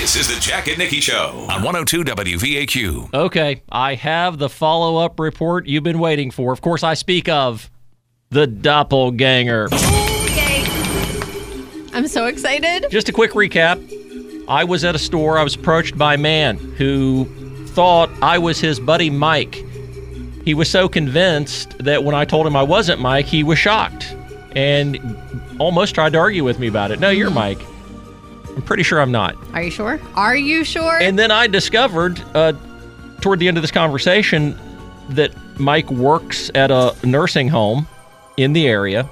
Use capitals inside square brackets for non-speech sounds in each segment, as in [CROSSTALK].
This is the Jack and Nikki Show on 102 WVAQ. Okay, I have the follow up report you've been waiting for. Of course, I speak of the doppelganger. I'm so excited. Just a quick recap. I was at a store. I was approached by a man who thought I was his buddy Mike. He was so convinced that when I told him I wasn't Mike, he was shocked and almost tried to argue with me about it. No, you're Mike. I'm pretty sure I'm not. Are you sure? Are you sure? And then I discovered uh, toward the end of this conversation that Mike works at a nursing home in the area.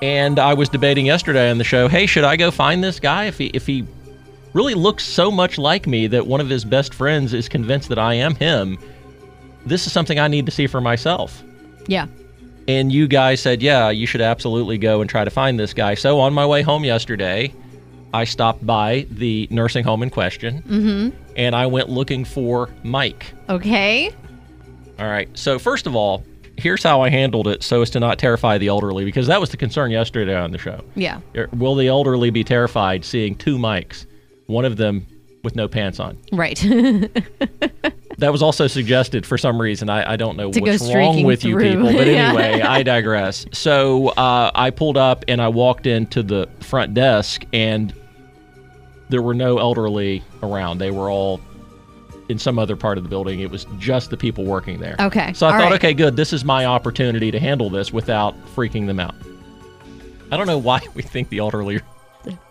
And I was debating yesterday on the show, hey, should I go find this guy if he if he really looks so much like me that one of his best friends is convinced that I am him? This is something I need to see for myself. yeah. And you guys said, yeah, you should absolutely go and try to find this guy. So on my way home yesterday, I stopped by the nursing home in question Mm-hmm. and I went looking for Mike. Okay. All right. So, first of all, here's how I handled it so as to not terrify the elderly, because that was the concern yesterday on the show. Yeah. Er, Will the elderly be terrified seeing two Mikes, one of them with no pants on? Right. [LAUGHS] That was also suggested for some reason. I, I don't know To what's wrong with you people, but [LAUGHS] Yeah. anyway, I digress. So uh, I pulled up and I walked into the front desk, and there were no elderly around. They were all in some other part of the building. It was just the people working there. Okay. So I All thought, right. okay, good. This is my opportunity to handle this without freaking them out. I don't know why [LAUGHS] we think the elderly are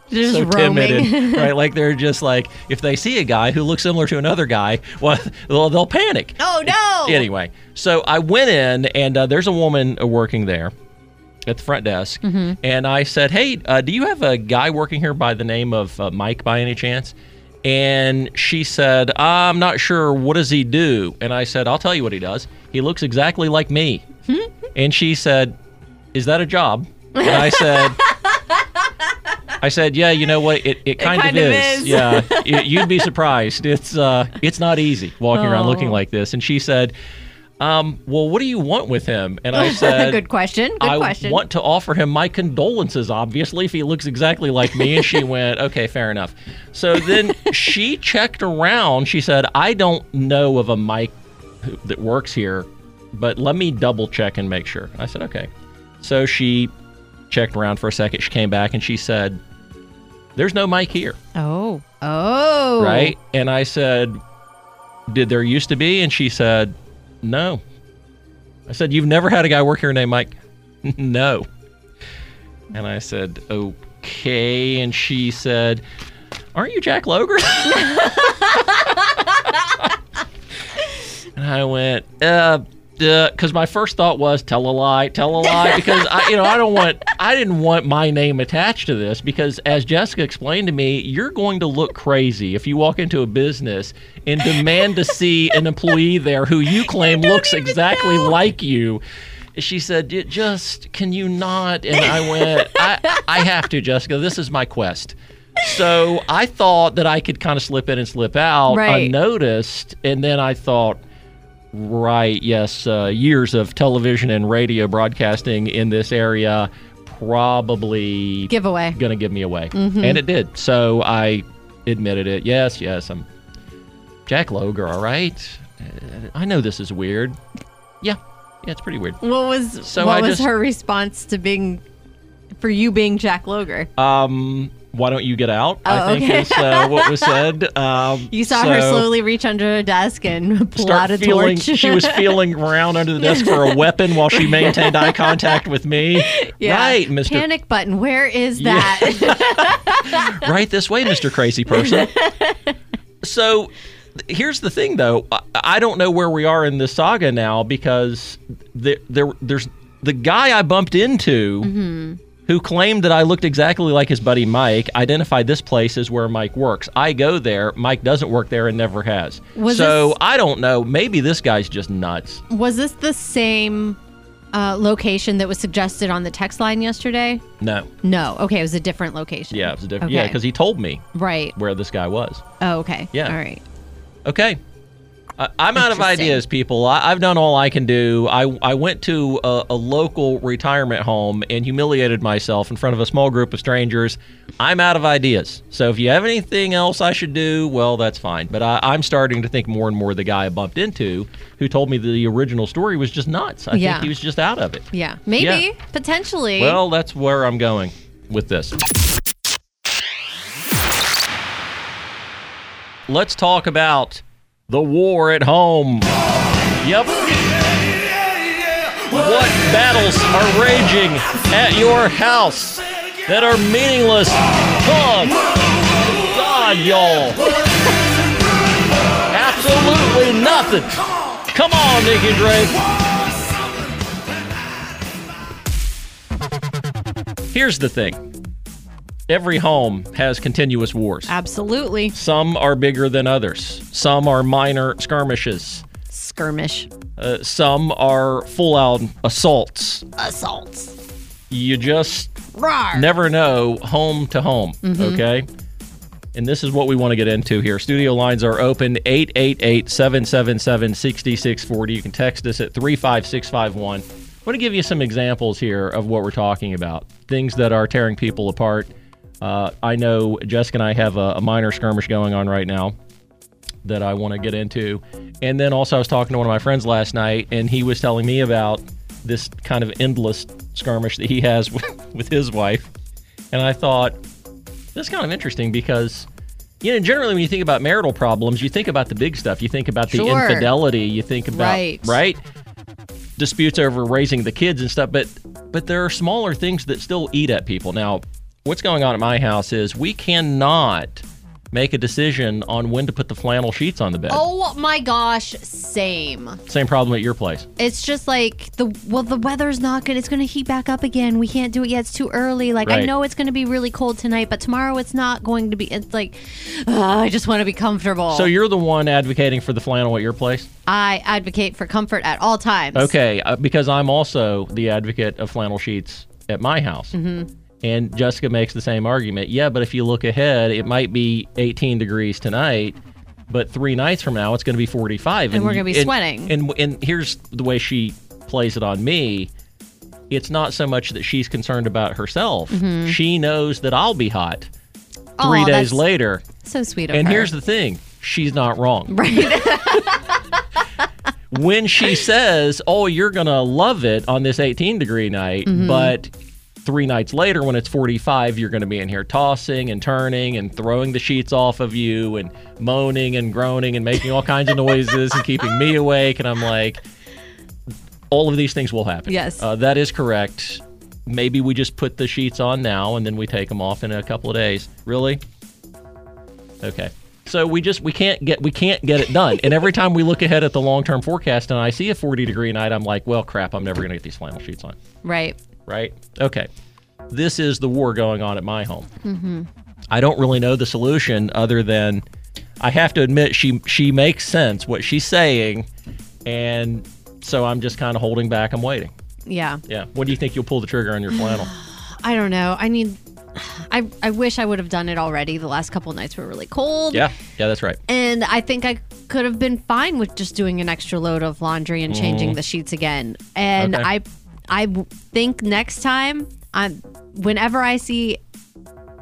Just so timid, and, [LAUGHS] right? Like they're just like if they see a guy who looks similar to another guy, well, they'll, they'll panic. oh no. Anyway, so I went in, and uh, there's a woman uh, working there at the front desk, Mhm. and I said, "Hey, uh, do you have a guy working here by the name of uh, Mike by any chance?" And she said, "I'm not sure. What does he do?" And I said, "I'll tell you what he does. He looks exactly like me." and she said, "Is that a job?" And I said. [LAUGHS] I said, "Yeah, you know what? It, it kind, kind of, of is. is. Yeah, y- you'd be surprised. It's uh, it's not easy walking around looking Oh. like this." And she said, um, "Well, what do you want with him?" And I [LAUGHS] said, Good question. Good question. I question. want to offer him my condolences, obviously, if he looks exactly like me. And she went, okay, fair enough. So then she checked around. She said, I don't know of a Mike who- that works here, but let me double check and make sure. I said, okay. So she checked around for a second. She came back and she said, there's no Mike here, Oh. Oh. right? And I said, did there used to be? And she said, no. I said, You've never had a guy work here named Mike? [LAUGHS] no. And I said, Okay. And she said, Aren't you Jack Loger? [LAUGHS] and I went, uh, because my first thought was tell a lie, tell a lie, because I, you know, I don't want, I didn't want my name attached to this because, as Jessica explained to me, you're going to look crazy if you walk into a business and demand to see an employee there who you [LAUGHS] claim looks exactly like you. She said, "Just can you not?" And I went, "I, I have to, Jessica. This is my quest." So I thought that I could kind of slip in and slip out Right. unnoticed, and then I thought, right, yes, uh, years of television and radio broadcasting in this area probably Giveaway. going to give me away, Mhm. and it did. So I admitted it. Yes, yes, I'm Jack Loger. All right, Uh, I know this is weird. Yeah, yeah, it's pretty weird. What was So what I was just- her response to being for you being Jack Loger. Um, why don't you get out? I Oh, think okay. is uh, what was said. [LAUGHS] Um, You saw her slowly reach under a desk and [LAUGHS] pull out a feeling. torch. she was feeling [LAUGHS] around under the desk for a weapon while she maintained eye contact with me. Yeah. Right, Mister. Panic button. Where is Yeah. that? right this way, Mr. Crazy Person. so here's the thing, though. I, I don't know where we are in this saga now because there, there there's the guy I bumped into Mm-hmm. Who claimed that I looked exactly like his buddy Mike, identified this place as where Mike works. I go there. Mike doesn't work there and never has. Was so this- I don't know. Maybe this guy's just nuts. was this the same uh, location that was suggested on the text line yesterday? No. No. Okay, it was a different location. Yeah, it was a different. Yeah, because he told me Right. where this guy was. Oh, okay. Yeah. All right. Okay. I'm out of ideas, people. I, I've done all I can do. I, I went to a, a local retirement home and humiliated myself in front of a small group of strangers. I'm out of ideas. So if you have anything else I should do, well, that's fine. But I, I'm starting to think more and more the guy I bumped into who told me the original story was just nuts. I Yeah. think he was just out of it. Yeah. Maybe. Yeah. Potentially. Well, that's where I'm going with this. Let's talk about the war at home. Yep. What battles are raging at your house that are meaningless? Oh, God, y'all. Absolutely nothing. Come on, Nikki Drake. Here's the thing every home has continuous wars. Absolutely. Some are bigger than others, some are minor skirmishes, Skirmish. uh, some are full out assaults. Assaults. You just Rawr. never know home to home, okay? And this is what we want to get into here. Studio lines are open 888 777 6640. You can text us at 35651. I want to give you some examples here of what we're talking about things that are tearing people apart. Uh, I know Jessica and I have a, a minor skirmish going on right now that I want to get into. And then also, I was talking to one of my friends last night, and he was telling me about this kind of endless skirmish that he has [LAUGHS] with, with his wife. And I thought, that's kind of interesting because, you know, generally when you think about marital problems, you think about the big stuff. You think about the Sure. infidelity. You think about, Right. right? Disputes over raising the kids and stuff. But, but there are smaller things that still eat at people. Now, what's going on at my house is we cannot make a decision on when to put the flannel sheets on the bed. Oh my gosh, same. Same problem at your place. It's just like the well, the weather's not good. It's going to heat back up again. We can't do it yet. It's too early. Like I know it's going to be really cold tonight, but tomorrow it's not going to be. It's like uh, I just want to be comfortable. So you're the one advocating for the flannel at your place? I advocate for comfort at all times. Okay, uh, because I'm also the advocate of flannel sheets at my house. Mm-hmm. And Jessica makes the same argument. Yeah, but if you look ahead, it might be 18 degrees tonight, but three nights from now, it's going to be 45. And we're gonna be and- sweating. And, and here's the way she plays it on me. It's not so much that she's concerned about herself. She knows that I'll be hot three Mm-hmm. Days later. So sweet of her. And her. here's the thing she's not wrong. right. [LAUGHS] when she [LAUGHS] says, "Oh, you're gonna love it on this 18 degree night," Mm-hmm. but three nights later, when it's 45, you're gonna be in here tossing and turning and throwing the sheets off of you and moaning and groaning and making all kinds of noises and keeping me awake. And I'm like, all of these things will happen. Yes. uh, that is correct. Maybe we just put the sheets on now and then we take them off in a couple of days. Really? Okay. So we just we can't get we can't get it done. And every time we look ahead at the long term forecast and I see a 40 degree night, I'm like, well, crap, I'm never gonna get these flannel sheets on. right. Right? Okay. This is the war going on at my home. Mm-hmm. I don't really know the solution other than I have to admit she she makes sense what she's saying, and so I'm just kind of holding back. I'm waiting. Yeah. Yeah. What do you think you'll pull the trigger on your [SIGHS] flannel? I don't know. I need. I I wish I would have done it already. The last couple nights were really cold. yeah. Yeah, that's right. And I think I could have been fine with just doing an extra load of laundry and changing the sheets again. And. Okay. I I think next time I'm whenever I see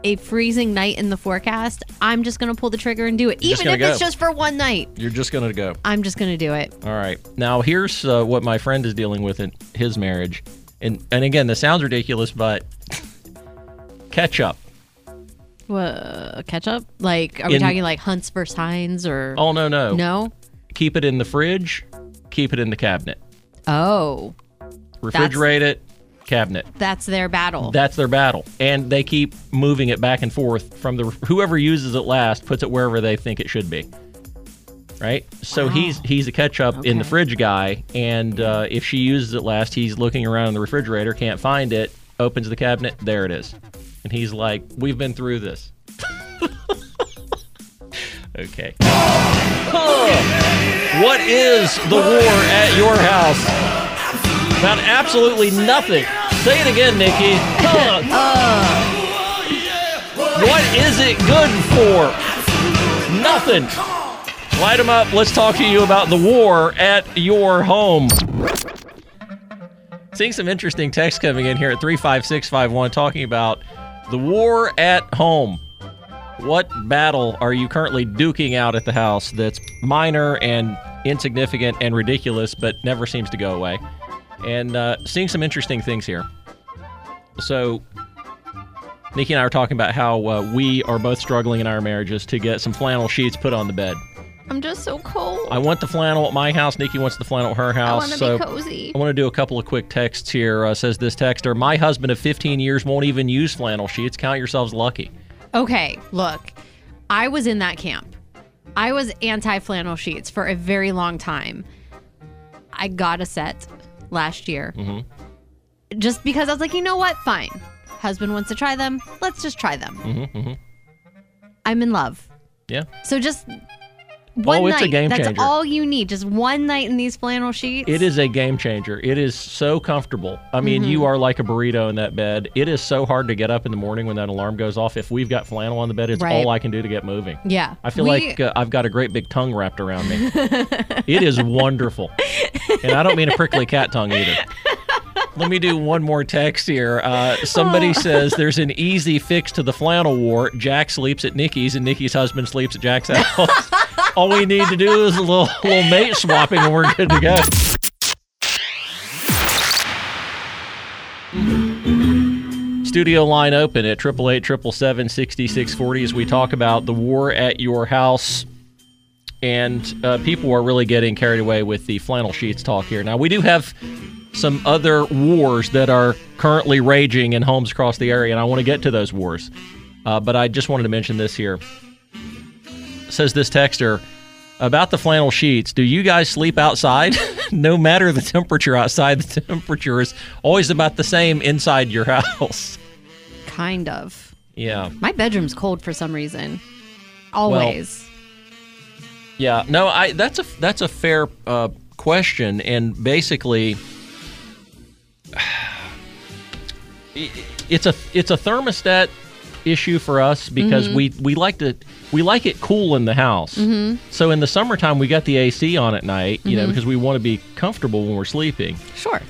a freezing night in the forecast, I'm just gonna pull the trigger and do it. You're Even if gonna it's just for one night. You're just gonna go. I'm just gonna do it. All right. Now here's uh, what my friend is dealing with in his marriage, and and again, this sounds ridiculous, but ketchup. What, ketchup? Like, are we In- talking like Hunt's versus Heinz or? Oh no no. No. Keep it in the fridge. Keep it in the cabinet. Oh, Refrigerate it. Cabinet. that's their battle. That's their battle, and they keep moving it back and forth from the whoever uses it last puts it wherever they think it should be. Right. So he's he's a catch ketchup in the fridge guy, and uh, if she uses it last, he's looking around in the refrigerator, can't find it, opens the cabinet, there it is, and he's like, "We've been through this." [LAUGHS] okay. What is the war at your house? About absolutely nothing. Say it again, Nikki. What is it good for? Nothing. Light them up. Let's talk to you about the war at your home. Seeing some interesting text coming in here at 35651 talking about the war at home. What battle are you currently duking out at the house that's minor and insignificant and ridiculous but never seems to go away? And uh, seeing some interesting things here. So, Nikki and I are talking about how uh, we are both struggling in our marriages to get some flannel sheets put on the bed. I'm just so cold. I want the flannel at my house. Nikki wants the flannel at her house. I wanna be cozy. I want to do a couple of quick texts here. Uh, says this texter, my husband of 15 years won't even use flannel sheets. Count yourselves lucky. Okay, look, I was in that camp. I was anti flannel sheets for a very long time. I got a set last year Mm-hmm. just because I was like, you know what? Fine. Husband wants to try them. Let's just try them. Mm-hmm, mm-hmm. I'm in love. Yeah. So just one Oh, it's a night. game That's all you need. Just one night in these flannel sheets. It is a game changer. It is so comfortable. I mean, Mm-hmm. you are like a burrito in that bed. It is so hard to get up in the morning when that alarm goes off. If we've got flannel on the bed, it's Right. all I can do to get moving. Yeah. I feel We- like uh, I've got a great big tongue wrapped around me. [LAUGHS] it is wonderful. And I don't mean a prickly cat tongue either. Let me do one more text here. Uh, somebody Oh. says [LAUGHS] there's an easy fix to the flannel war. Jack sleeps at Nikki's, and Nikki's husband sleeps at Jack's house. All we need to do is a little, little mate swapping, and we're good to go. Studio line open at 888 as we talk about the war at your house. And uh, people are really getting carried away with the flannel sheets talk here. Now, we do have some other wars that are currently raging in homes across the area, and I want to get to those wars. Uh, but I just wanted to mention this here. Says this texter about the flannel sheets. Do you guys sleep outside? [LAUGHS] no matter the temperature outside, the temperature is always about the same inside your [LAUGHS] house. kind of. Yeah. My bedroom's cold for some reason. Always. Yeah, no, I that's a that's a fair uh, question, and basically, [SIGHS] it's a it's a thermostat issue for us because Mm-hmm. we we like to we like it cool in the house. Mm-hmm. So in the summertime, we got the AC on at night, you Mm-hmm. know, because we want to be comfortable when we're sleeping. sure.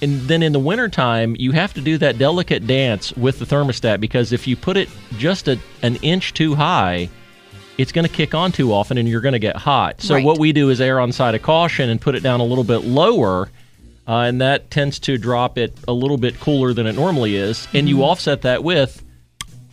And then in the wintertime, you have to do that delicate dance with the thermostat because if you put it just a, an inch too high, it's going to kick on too often and you're going to get hot. So Right. what we do is err on side of caution and put it down a little bit lower. Uh, and that tends to drop it a little bit cooler than it normally is. And you offset that with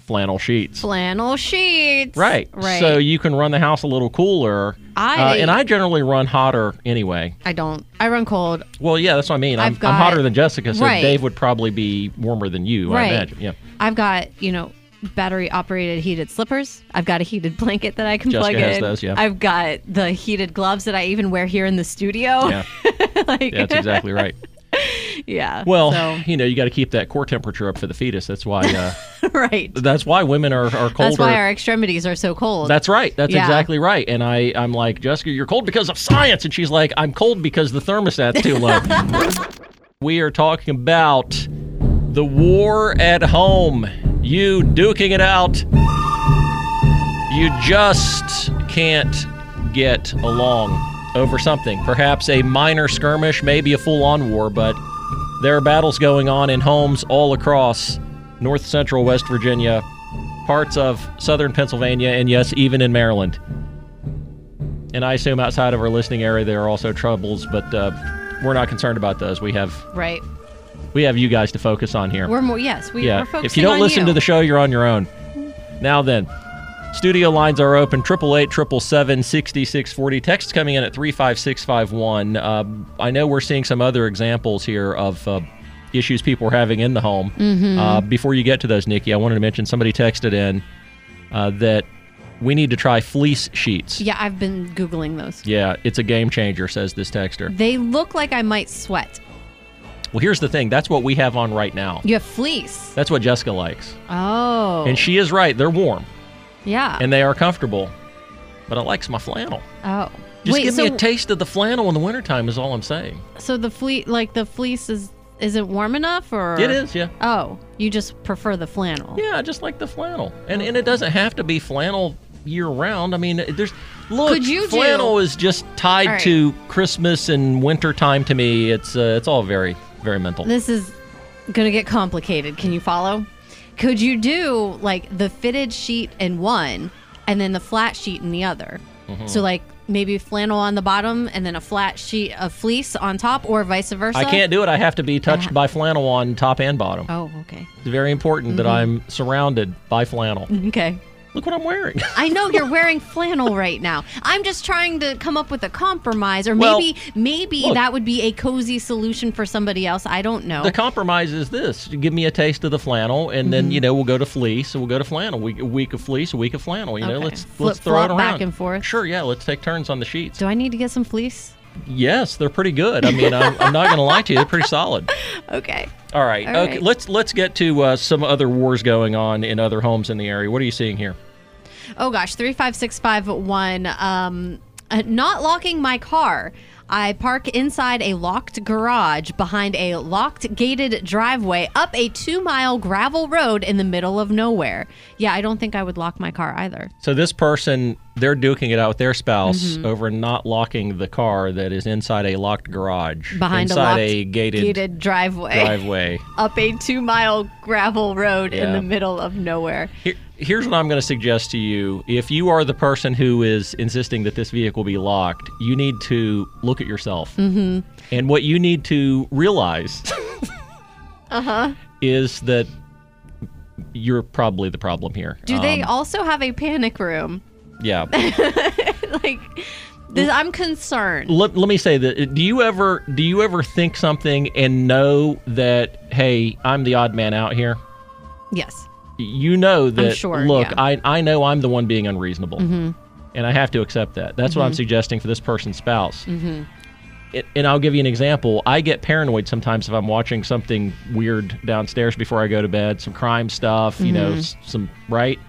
flannel sheets. Flannel sheets. Right. Right. So you can run the house a little cooler. I- uh, and I generally run hotter anyway. I don't. I run cold. Well, yeah, that's what I mean. I'm, got- I'm hotter than Jessica, so Right. Dave would probably be warmer than you, I imagine. Yeah. I've got, you know, battery operated heated slippers. I've got a heated [LAUGHS] blanket that I can Jessica plug has in. those, yeah. I've got the heated gloves that I even wear here in the studio. Yeah. [LAUGHS] like, Yeah, that's exactly right. [LAUGHS] [LAUGHS] yeah. Well, So, [LAUGHS] you know, you got to keep that core temperature up for the fetus. That's why. Uh, [LAUGHS] right. that's why women are, are colder. That's why our extremities are so cold. That's right. That's Yeah. exactly right. And I, I'm like, Jessica, you're cold because of science. And she's like, I'm cold because the thermostat's too low. we are talking about the war at home. You duking it out. You just can't get along over something. Perhaps a minor skirmish, maybe a full on war, but there are battles going on in homes all across north central West Virginia, parts of southern Pennsylvania, and yes, even in Maryland. And I assume outside of our listening area there are also troubles, but uh, we're not concerned about those. We have right. We have you guys to focus on here. We're more yes. We, yeah. If you don't listen you. to the show, you're on your own. Now then, studio lines are open. Triple eight, triple seven, sixty six forty. Text coming in at three five six five one. Uh, I know we're seeing some other examples here of. Uh, Issues people are having in the home. Mm-hmm. Uh, before you get to those, Nikki, I wanted to mention somebody texted in uh, that we need to try fleece sheets. Yeah, I've been googling those. Yeah, it's a game changer, says this texter. They look like I might sweat. Well, here's the thing that's what we have on right now. You have fleece. That's what Jessica likes. Oh. And she is right. They're warm Yeah. and they are comfortable. But I likes my flannel. oh. Just Wait, give so me a taste of the flannel in the wintertime is all I'm saying. so the fleece like the fleece is is it warm enough or It is, yeah. Oh, you just prefer the flannel. Yeah, I just like the flannel. And and it doesn't have to be flannel year round. I mean, there's look, you do- flannel is just tied right. to Christmas and wintertime to me. It's uh, it's all very very mental. This is gonna get complicated. Can you follow? Could you do like the fitted sheet in one and then the flat sheet in the other? Mm-hmm. So like maybe flannel on the bottom and then a flat sheet of fleece on top, or vice versa. I can't do it. I have to be touched by flannel on top and bottom. Oh, okay. It's very important that I'm surrounded by flannel. Okay. Look what I'm wearing. [LAUGHS] I know you're wearing flannel right now. I'm just trying to come up with a compromise, or Well, maybe maybe look. that would be a cozy solution for somebody else. I don't know. The compromise is this: give me a taste of the flannel, and then you know we'll go to fleece, and we'll go to flannel. We, a week of fleece, a week of flannel. You know, let's Flip let's throw it around back and forth. Sure, yeah. Let's take turns on the sheets. Do I need to get some fleece? Yes, they're pretty good. I mean, I'm, I'm not going to lie to you; they're pretty solid. [LAUGHS] Okay. All right, All okay. right. Let's let's get to uh, some other wars going on in other homes in the area. What are you seeing here? Oh gosh, three five six five one. Um, uh, not locking my car. I park inside a locked garage behind a locked gated driveway up a two mile gravel road in the middle of nowhere. Yeah, I don't think I would lock my car either. So this person, they're duking it out with their spouse Mm-hmm. over not locking the car that is inside a locked garage, Behind inside a locked a gated, driveway. driveway. [LAUGHS] up a two mile gravel road in the middle of nowhere. Here, here's what I'm going to suggest to you. If you are the person who is insisting that this vehicle be locked, you need to look at yourself. Mm-hmm. And what you need to realize [LAUGHS] [LAUGHS] Uh-huh. is that you're probably the problem here. Do they Um, also have a panic room? Yeah. [LAUGHS] Like, this, I'm concerned. let, let me say that do you ever do you ever think something and know that hey i'm the odd man out here Yes. you know that sure, look yeah. Mm-hmm. I, I know i'm the one being unreasonable and i have to accept that that's what i'm suggesting for this person's spouse Mm-hmm. it, and i'll give you an example i get paranoid sometimes if i'm watching something weird downstairs before i go to bed some crime stuff you Mm-hmm. know some right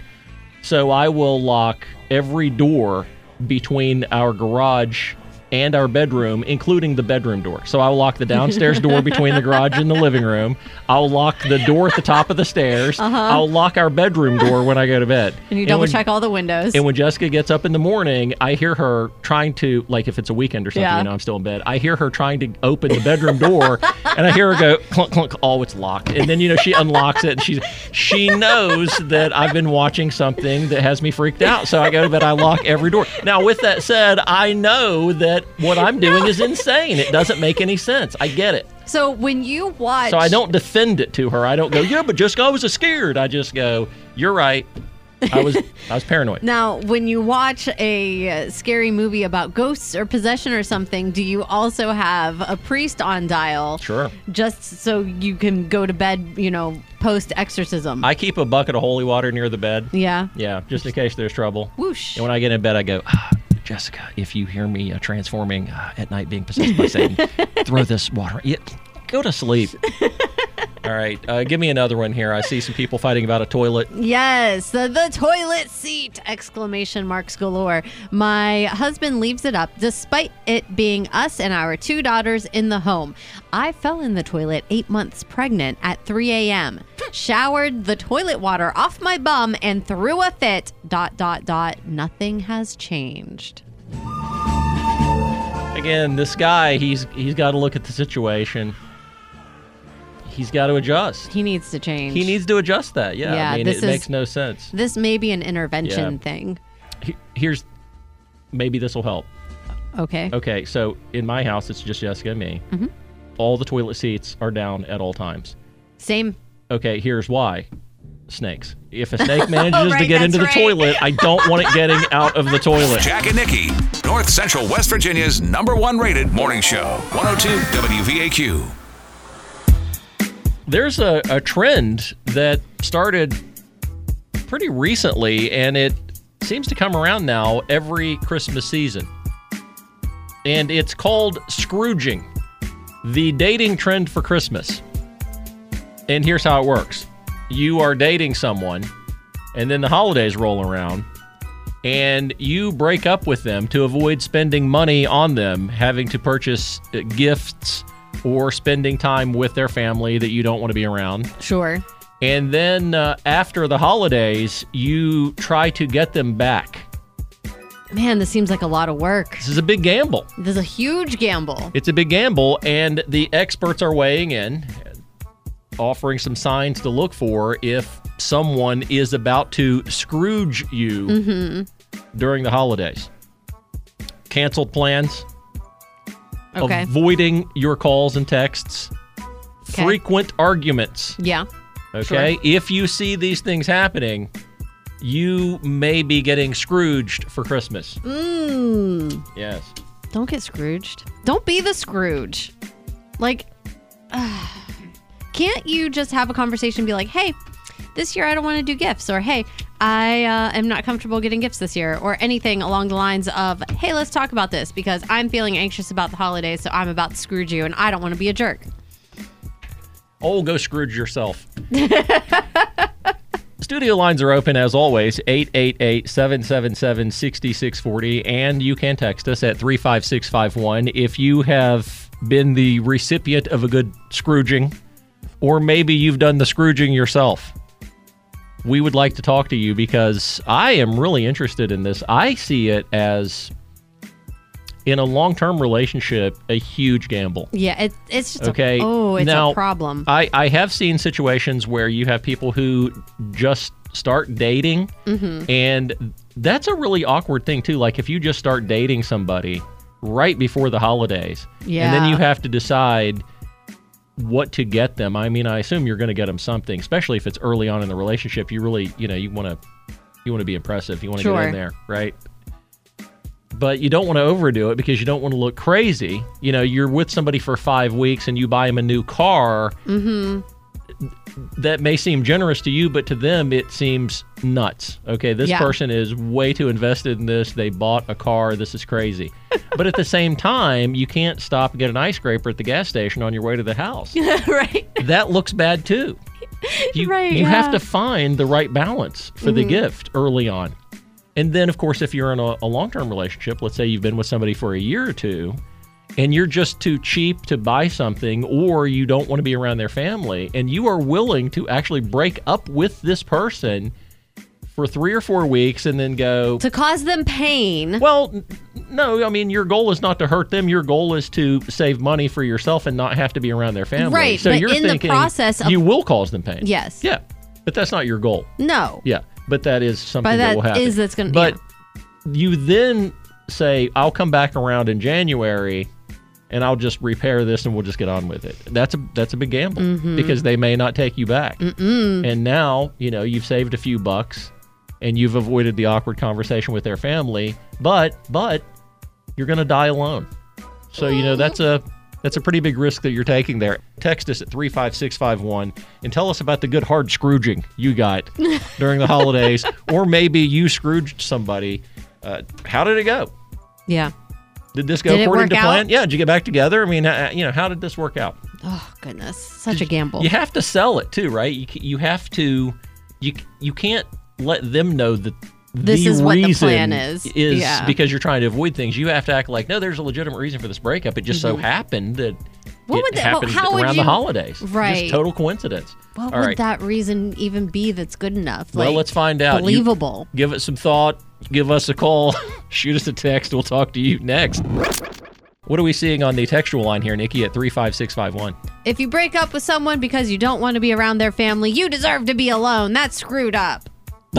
so i will lock every door between our garage and our bedroom, including the bedroom door. So I'll lock the downstairs door between the garage and the living room. I'll lock the door at the top of the stairs. I'll lock our bedroom door when I go to bed. Uh-huh. And you double when- check all the windows. and when Jessica gets up in the morning, I hear her trying to, like if it's a weekend or something, Yeah. you know, I'm still in bed. I hear her trying to open the bedroom door, and I hear her go clunk clunk. Oh, it's locked. And then you know she unlocks it, and she she knows that I've been watching something that has me freaked out. So I go to bed. I lock every door. Now, with that said, I know that what I'm doing is insane. It doesn't make any sense. I get it. so when you watch, So I don't defend it to her. I don't go, yeah, but Jessica, I was scared. I just go, you're right. I was I was paranoid. [LAUGHS] Now, when you watch a uh, scary movie about ghosts or possession or something, do you also have a priest on dial? Sure. Just so you can go to bed, you know, post exorcism. I keep a bucket of holy water near the bed. yeah. Yeah, just in case there's trouble. Whoosh. And when I get in bed, I go, ah, Jessica, if you hear me uh, transforming uh, at night being possessed by Satan, throw this water. Yeah, go to sleep. [LAUGHS] All right, uh, give me another one here. I see some people fighting about a toilet. Yes, the, the toilet seat! Exclamation marks galore. My husband leaves it up despite it being us and our two daughters in the home. I fell in the toilet eight months pregnant at 3 a.m., showered the toilet water off my bum, and threw a fit. Dot, dot, dot. Nothing has changed. Again, this guy, he's he's got to look at the situation. He's got to adjust. He needs to change. He needs to adjust that. Yeah, Yeah, I mean, this it is- makes no sense. This may be an intervention Yeah. thing. He- Here's maybe this will help. Okay. Okay, so in my house, it's just Jessica and me. Mm-hmm. all the toilet seats are down at all times. Same. Okay, here's why. Snakes. If a snake [LAUGHS] manages to get into the right. toilet, I don't want it getting [LAUGHS] out of the toilet. Jack and Nikki, North Central West Virginia's number one rated morning show. 102 WVAQ. There's a, a trend that started pretty recently, and it seems to come around now every Christmas season. And it's called Scrooging, the dating trend for Christmas. And here's how it works you are dating someone, and then the holidays roll around, and you break up with them to avoid spending money on them, having to purchase uh, gifts or spending time with their family that you don't want to be around. Sure. And then uh, after the holidays, you try to get them back. Man, this seems like a lot of work. This is a big gamble. This is a huge gamble. It's a big gamble, and the experts are weighing in, offering some signs to look for if someone is about to Scrooge you Mm-hmm. during the holidays. Canceled plans, Okay. avoiding your calls and texts, Okay. frequent arguments. yeah. Okay. If you see these things happening, you may be getting Scrooged for Christmas. Mmm. Yes. Don't get Scrooged. Don't be the Scrooge. Like, [SIGHS] can't you just have a conversation and be like, hey, this year I don't want to do gifts, or hey, I uh, am not comfortable getting gifts this year, or anything along the lines of, hey, let's talk about this because I'm feeling anxious about the holidays, so I'm about to Scrooge you and I don't want to be a jerk. Oh, go Scrooge yourself. [LAUGHS] Studio lines are open as always, 888 777 6640, and you can text us at 35651 if you have been the recipient of a good Scrooging, or maybe you've done the Scrooging yourself. We would like to talk to you because I am really interested in this. I see it as, in a long term relationship, a huge gamble. Yeah, it, it's just Okay. A, oh, it's now, a problem. I, I have seen situations where you have people who just start dating, Mm-hmm. and that's a really awkward thing, too. Like if you just start dating somebody right before the holidays, yeah. and then you have to decide what to get them. I mean, I assume you're going to get them something, especially if it's early on in the relationship. You really, you know, you want to you want to be impressive. You want to get in there, right? But you don't want to overdo it because you don't want to look crazy. You know, you're with somebody for five weeks and you buy them a new car. mm-hmm. That may seem generous to you, but to them it seems nuts. Okay, this Yeah. person is way too invested in this. They bought a car. This is crazy. but at the [LAUGHS] same time, you can't stop and get an ice scraper at the gas station on your way to the house. [LAUGHS] right. that looks bad too. [LAUGHS] You, Right, you have to find the right balance for the mm-hmm. gift early on. And then, of course, if you're in a, a long term relationship, let's say you've been with somebody for a year or two, and you're just too cheap to buy something, or you don't want to be around their family, and you are willing to actually break up with this person for three or four weeks and then go, To cause them pain. well, no, I mean, your goal is not to hurt them. Your goal is to save money for yourself and not have to be around their family. Right, So but you're in the thinking process of- you will cause them pain. Yes. Yeah. But that's not your goal. No. Yeah. But that is something But that, that will happen. is- that's gonna- But you then say, I'll come back around in January and I'll just repair this and we'll just get on with it. That's a that's a big gamble Mm-hmm. because they may not take you back. And now, you know, you've saved a few bucks and you've avoided the awkward conversation with their family, but but you're going to die alone. So, you know, that's a that's a pretty big risk that you're taking there. Text us at 35651 and tell us about the good hard scrooging you got [LAUGHS] during the holidays or maybe you scrooged somebody. Uh, how did it go? Yeah. Did this go Did according to plan? out? Yeah, did you get back together? I mean, you know, how did this work out? Oh goodness, such a gamble. You have to sell it too, right? You you have to you you can't let them know that This the is what the plan is. is Yeah. because you're trying to avoid things. You have to act like no, there's a legitimate reason for this breakup. It just so happened that Mm-hmm. What would that- well, happened how would around you- the holidays. Right. just total coincidence. What All would right. that reason even be? That's good enough. well, let's find out. You Believable. give it some thought. Give us a call. [LAUGHS] Shoot us a text. We'll talk to you next. What are we seeing on the textual line here, Nikki, at 35651? If you break up with someone because you don't want to be around their family, you deserve to be alone. That's screwed up. [LAUGHS]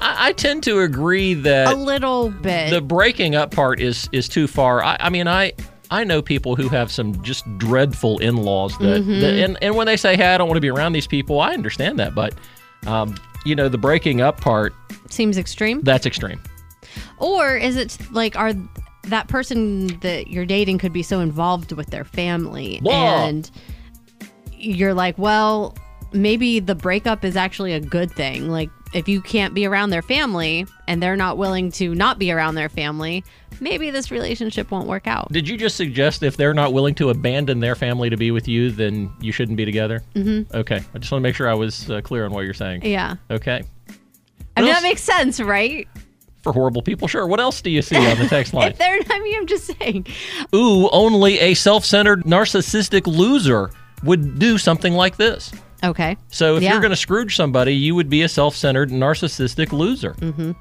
I, I tend to agree that A little bit. the breaking up part is is too far. I, I mean, I I know people who have some just dreadful in-laws that, Mhm. that and, and when they say, "Hey, I don't want to be around these people," I understand that, but um, you know, the breaking up part, Seems extreme. that's extreme. Or is it like are that person that you're dating could be so involved with their family Whoa. and you're like, well, maybe the breakup is actually a good thing. Like if you can't be around their family and they're not willing to not be around their family, maybe this relationship won't work out. Did you just suggest if they're not willing to abandon their family to be with you, then you shouldn't be together? Mhm. Okay. I just want to make sure I was uh, clear on what you're saying. Yeah. Okay. I mean that makes sense, right? For horrible people, sure. What else do you see on the text [LAUGHS] line? If they're I mean I'm just saying. Ooh, only a self-centered, narcissistic loser would do something like this. Okay. So if Yeah. you're going to Scrooge somebody, you would be a self-centered, narcissistic loser. Mhm.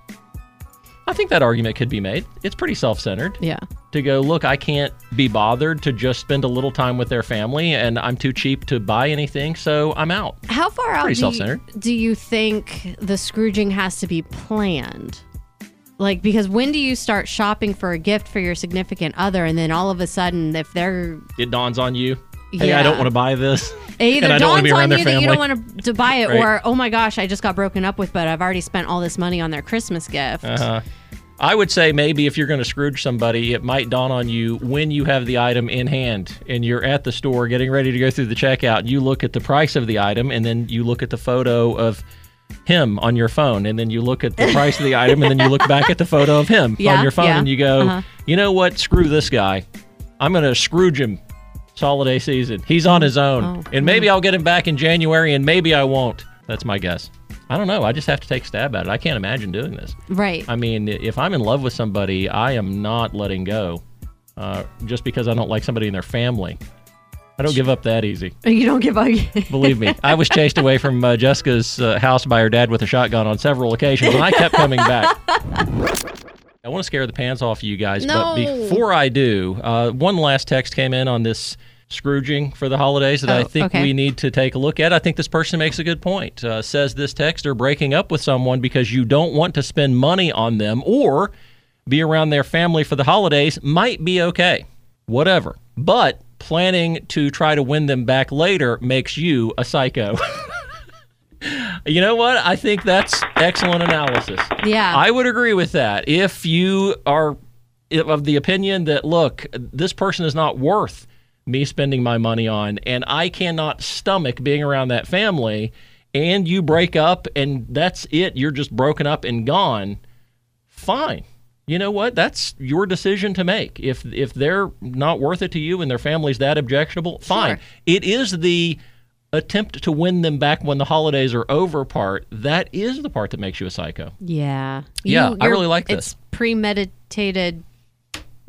I think that argument could be made. It's pretty self-centered. Yeah. To go, look, I can't be bothered to just spend a little time with their family, and I'm too cheap to buy anything, so I'm out. How far out Pretty do you, self-centered. do you think the Scrooging has to be planned? Like, because when do you start shopping for a gift for your significant other, and then all of a sudden, if they're It dawns on you. Hey, I don't want to buy this. it [LAUGHS] either [LAUGHS] I don't want to dawns be around on you that you don't want to, to buy it, Right. or oh my gosh, I just got broken up with, but I've already spent all this money on their Christmas gift. Uh-huh. I would say maybe if you're going to Scrooge somebody, it might dawn on you when you have the item in hand and you're at the store getting ready to go through the checkout. You look at the price of the item and then you look at the photo of him on your phone and then you look at the [LAUGHS] price of the item and then you look back at the photo of him Yeah, on your phone yeah. and you go, Uh-huh. you know what? Screw this guy. I'm going to Scrooge him. Holiday season. He's on his own. Oh, and maybe I'll get him back in January and maybe I won't. That's my guess. I don't know. I just have to take a stab at it. I can't imagine doing this. Right. I mean, if I'm in love with somebody, I am not letting go uh, just because I don't like somebody in their family. I don't give up that easy. [LAUGHS] You don't give up. [LAUGHS] Believe me, I was chased away from uh, Jessica's uh, house by her dad with a shotgun on several occasions, and I kept coming back. [LAUGHS] I want to scare the pants off you guys, No. but before I do, uh, one last text came in on this Scrooging for the holidays that I Oh, think okay. we need to take a look at. I think this person makes a good point. Uh, says this texter breaking up with someone because you don't want to spend money on them or be around their family for the holidays might be okay. Whatever. But planning to try to win them back later makes you a psycho. [LAUGHS] you know what? I think that's excellent analysis. Yeah. I would agree with that. If you are of the opinion that, look, this person is not worth me spending my money on, and I cannot stomach being around that family, and you break up and that's it, you're just broken up and gone, fine. You know what? That's your decision to make. If if they're not worth it to you and their family's that objectionable, fine. Sure. It is the attempt to win them back when the holidays are over part that is the part that makes you a psycho. Yeah. Yeah, I you're- really like this It's premeditated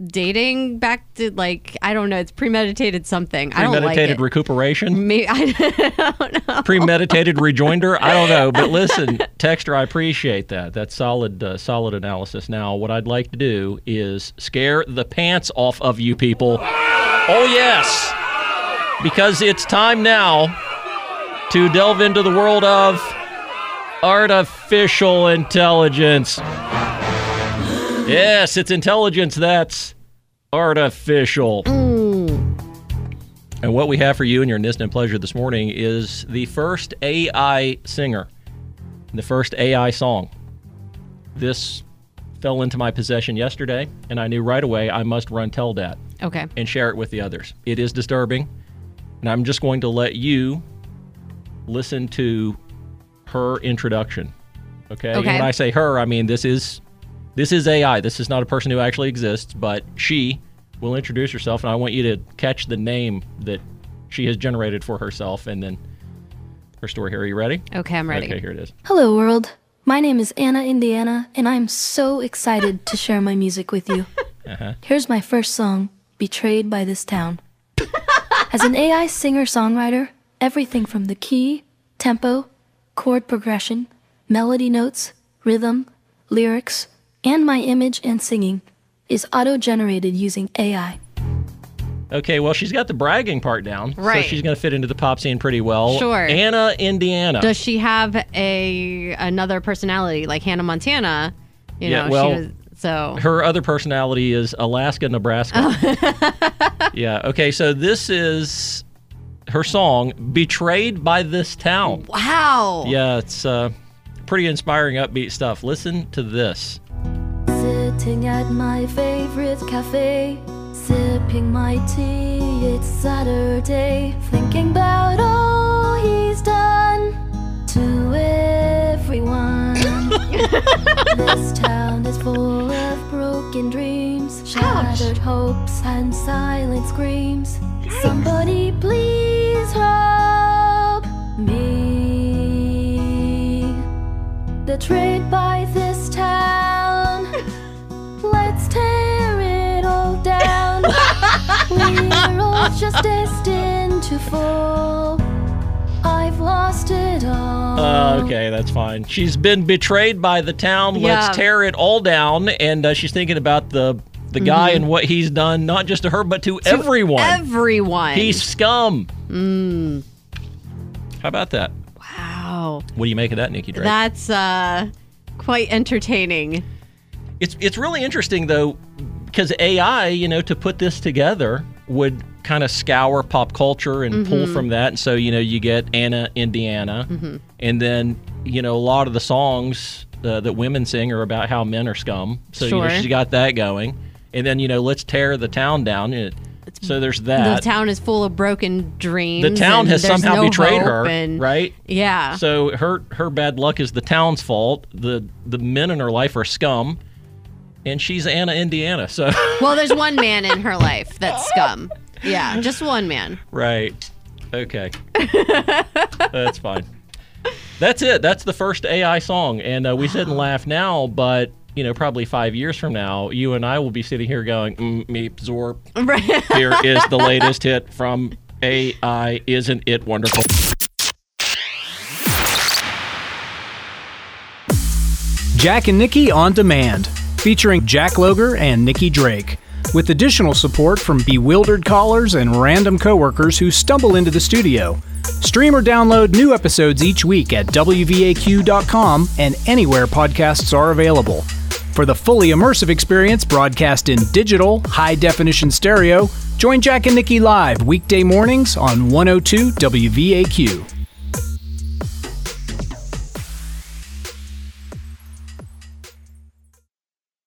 dating back to like I don't know. It's premeditated something. I don't like Premeditated it. recuperation, Maybe [LAUGHS] I don't know. premeditated rejoinder. I don't know, but listen, Texter, I appreciate that. That's solid, uh, solid analysis. Now, what I'd like to do is scare the pants off of you people. Oh yes, because it's time now to delve into the world of artificial intelligence. Yes, it's intelligence that's artificial. And what we have for you in your instant pleasure this morning is the first AI singer, the first AI song. This fell into my possession yesterday, and I knew right away I must run tell that Okay. and share it with the others. It is disturbing, and I'm just going to let you listen to her introduction. Okay? Okay. when I say her, I mean this is this is AI. This is not a person who actually exists, but she will introduce herself, and I want you to catch the name that she has generated for herself, and then her story. Here, are you ready? Okay, I'm ready. Okay, here it is. Hello, world. My name is Anna Indiana, and I'm so excited to share my music with you. [LAUGHS] Uh-huh. Here's my first song, Betrayed by This Town. As an AI singer songwriter, everything from the key, tempo, chord progression, melody notes, rhythm, lyrics, and my image and singing is auto generated using AI. Okay, well, she's got the bragging part down, Right. so she's going to fit into the pop scene pretty well. Sure. Anna, Indiana. Does she have a another personality like Hannah Montana? You Yeah, know, well- she was So Her other personality is Alaska, Nebraska. Oh. [LAUGHS] yeah. Okay. So this is her song, "Betrayed by This Town." wow. Yeah, it's uh, pretty inspiring, upbeat stuff. Listen to this. Sitting at my favorite cafe, sipping my tea. It's Saturday, thinking about all he's done to everyone. [LAUGHS] this town is full of broken dreams, shattered hopes, and silent screams. Somebody please help me. Betrayed by this town. [LAUGHS] Let's tear it all down. [LAUGHS] We're all just destined to fall. Lost it all. Uh, okay, that's fine. She's been betrayed by the town. Yeah. Let's tear it all down. And uh, she's thinking about the the guy and what he's done, not just to her, but to, everyone. Everyone. He's scum. How about that? wow. What do you make of that, Nikki Drake? That's uh, quite entertaining. It's it's really interesting though, because AI, you know, to put this together would kind of scour pop culture and pull Mm-hmm. from that. And so you know, you get Anna Indiana, and then you know a lot of the songs uh, that women sing are about how men are scum. So you know, she's got that going, and then you know, let's tear the town down. And so there's that. the town is full of broken dreams. The town has somehow no betrayed her, and- right? Yeah. So her her bad luck is the town's fault. The the men in her life are scum, and she's Anna Indiana. So well, there's [LAUGHS] one man in her life that's scum. Yeah, just one man. right, okay, [LAUGHS] that's fine. That's it. That's the first AI song, and uh, we sit and laugh now, but. You know, probably five years from now, you and I will be sitting here going, mm, "Meep Zorp." Right. Here is the latest hit from AI. Isn't it wonderful? Jack and Nikki on Demand, featuring Jack Loger and Nikki Drake, with additional support from bewildered callers and random coworkers who stumble into the studio. Stream or download new episodes each week at WVAQ.com and anywhere podcasts are available. For the fully immersive experience broadcast in digital, high definition stereo, join Jack and Nikki live weekday mornings on 102 WVAQ.